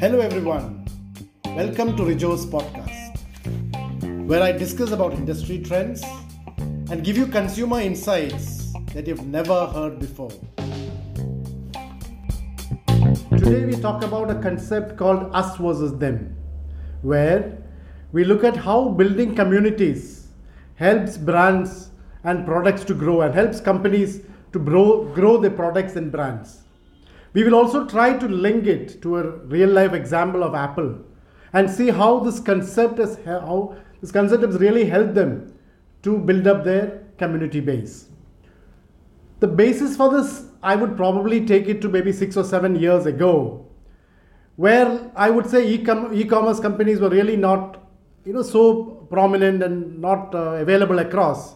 Hello, everyone. Welcome to Rijo's podcast, where I discuss about industry trends and give you consumer insights that you've never heard before. Today, we talk about a concept called us versus them, where we look at how building communities helps brands and products to grow and helps companies to grow, grow their products and brands. We will also try to link it to a real life example of Apple and see how this concept has how this concept has really helped them to build up their community base. The basis for this, I would probably take it to maybe six or seven years ago, where I would say e-commerce companies were really not, you know, so prominent and not uh, available across.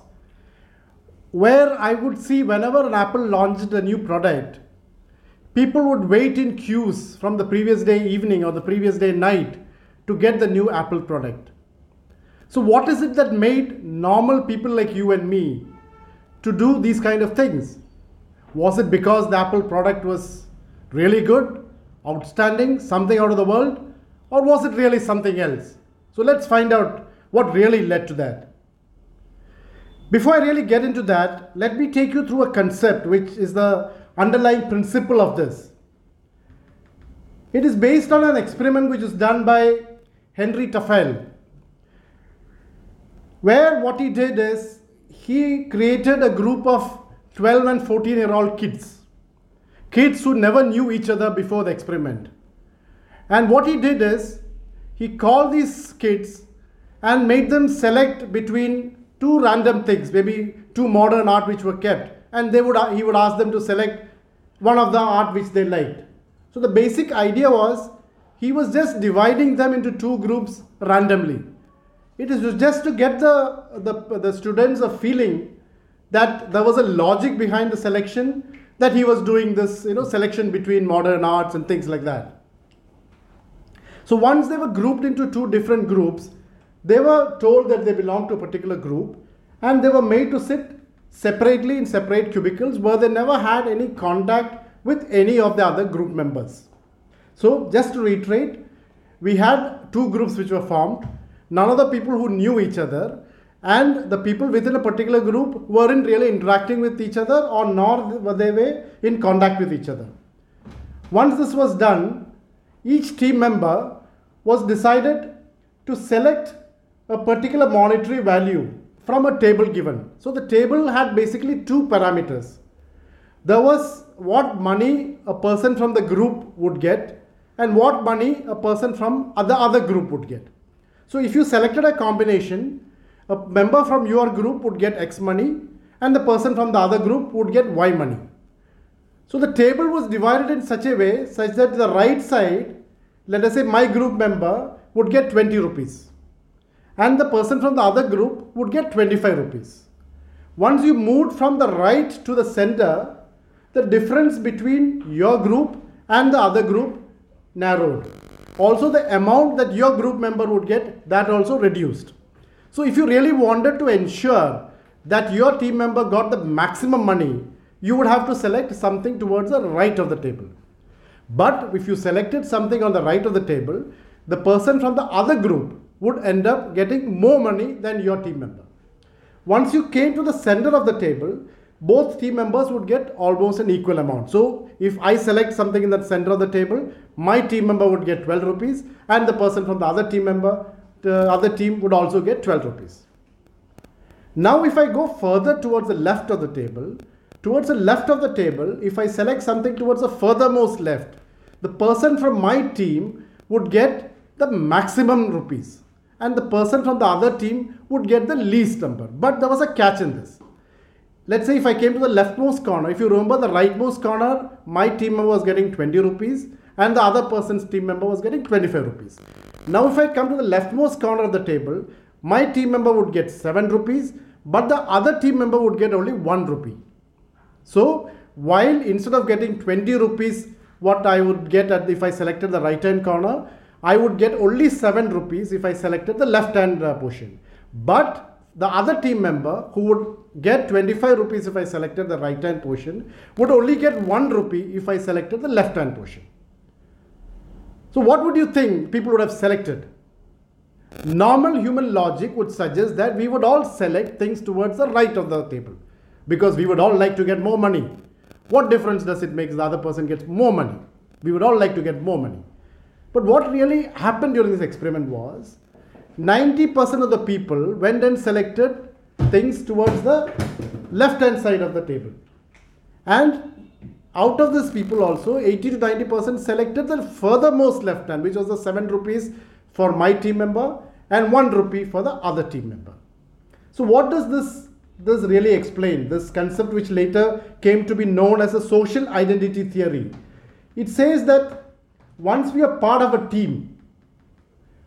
Where I would see whenever an Apple launched a new product, people would wait in queues from the previous day evening or the previous day night to get the new Apple product. So, what is it that made normal people like you and me to do these kind of things? Was it because the Apple product was really good, outstanding, something out of the world, or was it really something else? So, let's find out what really led to that. Before I really get into that, let me take you through a concept which is the underlying principle of this. It is based on an experiment which was done by Henry Tajfel, where what he did is he created a group of 12 and 14 year old kids, kids who never knew each other before the experiment. And what he did is he called these kids and made them select between two random things, maybe two modern art which were kept and they would he would ask them to select one of the art which they liked. So the basic idea was he was just dividing them into two groups randomly. It is just to get the, the, the students a feeling that there was a logic behind the selection that he was doing this you know selection between modern arts and things like that. So once they were grouped into two different groups, they were told that they belonged to a particular group and they were made to sit separately in separate cubicles where they never had any contact with any of the other group members. So, just to reiterate, we had two groups which were formed. None of the people who knew each other and the people within a particular group weren't really interacting with each other or nor were they in contact with each other. Once this was done, each team member was decided to select a particular monetary value from a table given. So the table had basically two parameters. There was what money a person from the group would get and what money a person from the other group would get. So if you selected a combination, a member from your group would get X money and the person from the other group would get Y money. So the table was divided in such a way such that the right side, let us say my group member would get 20 rupees and the person from the other group would get 25 rupees. Once you moved from the right to the center, the difference between your group and the other group narrowed. Also, the amount that your group member would get, that also reduced. So, if you really wanted to ensure that your team member got the maximum money, you would have to select something towards the right of the table. But if you selected something on the right of the table, the person from the other group would end up getting more money than your team member. Once you came to the center of the table, both team members would get almost an equal amount. So if I select something in the center of the table, my team member would get 12 rupees and the person from the other team member, the other team would also get 12 rupees. Now if I go further towards the left of the table, towards the left of the table, if I select something towards the furthermost left, the person from my team would get the maximum rupees and the person from the other team would get the least number. But there was a catch in this. Let's say if I came to the leftmost corner, if you remember the rightmost corner, my team member was getting 20 rupees and the other person's team member was getting 25 rupees. Now if I come to the leftmost corner of the table, my team member would get 7 rupees, but the other team member would get only 1 rupee. So while instead of getting 20 rupees, what I would get at if I selected the right hand corner, I would get only 7 rupees if I selected the left hand uh, portion. But the other team member who would get 25 rupees if I selected the right hand portion would only get 1 rupee if I selected the left hand portion. So, what would you think people would have selected? Normal human logic would suggest that we would all select things towards the right of the table because we would all like to get more money. What difference does it make if the other person gets more money? We would all like to get more money. But what really happened during this experiment was 90% of the people went and selected things towards the left hand side of the table. And out of these people also 80 to 90% selected the furthermost left hand which was the 7 rupees for my team member and 1 rupee for the other team member. So what does this this really explain? This concept which later came to be known as a social identity theory. It says that once we are part of a team,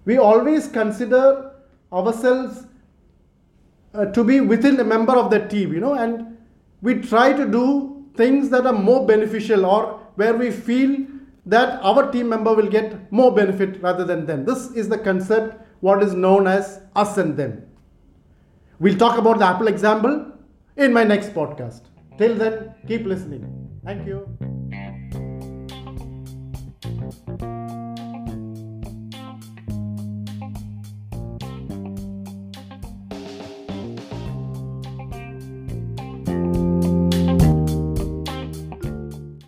we always consider ourselves uh, to be within a member of that team, you know, and we try to do things that are more beneficial or where we feel that our team member will get more benefit rather than them. This is the concept, what is known as us and them. We'll talk about the Apple example in my next podcast. Till then, keep listening. Thank you.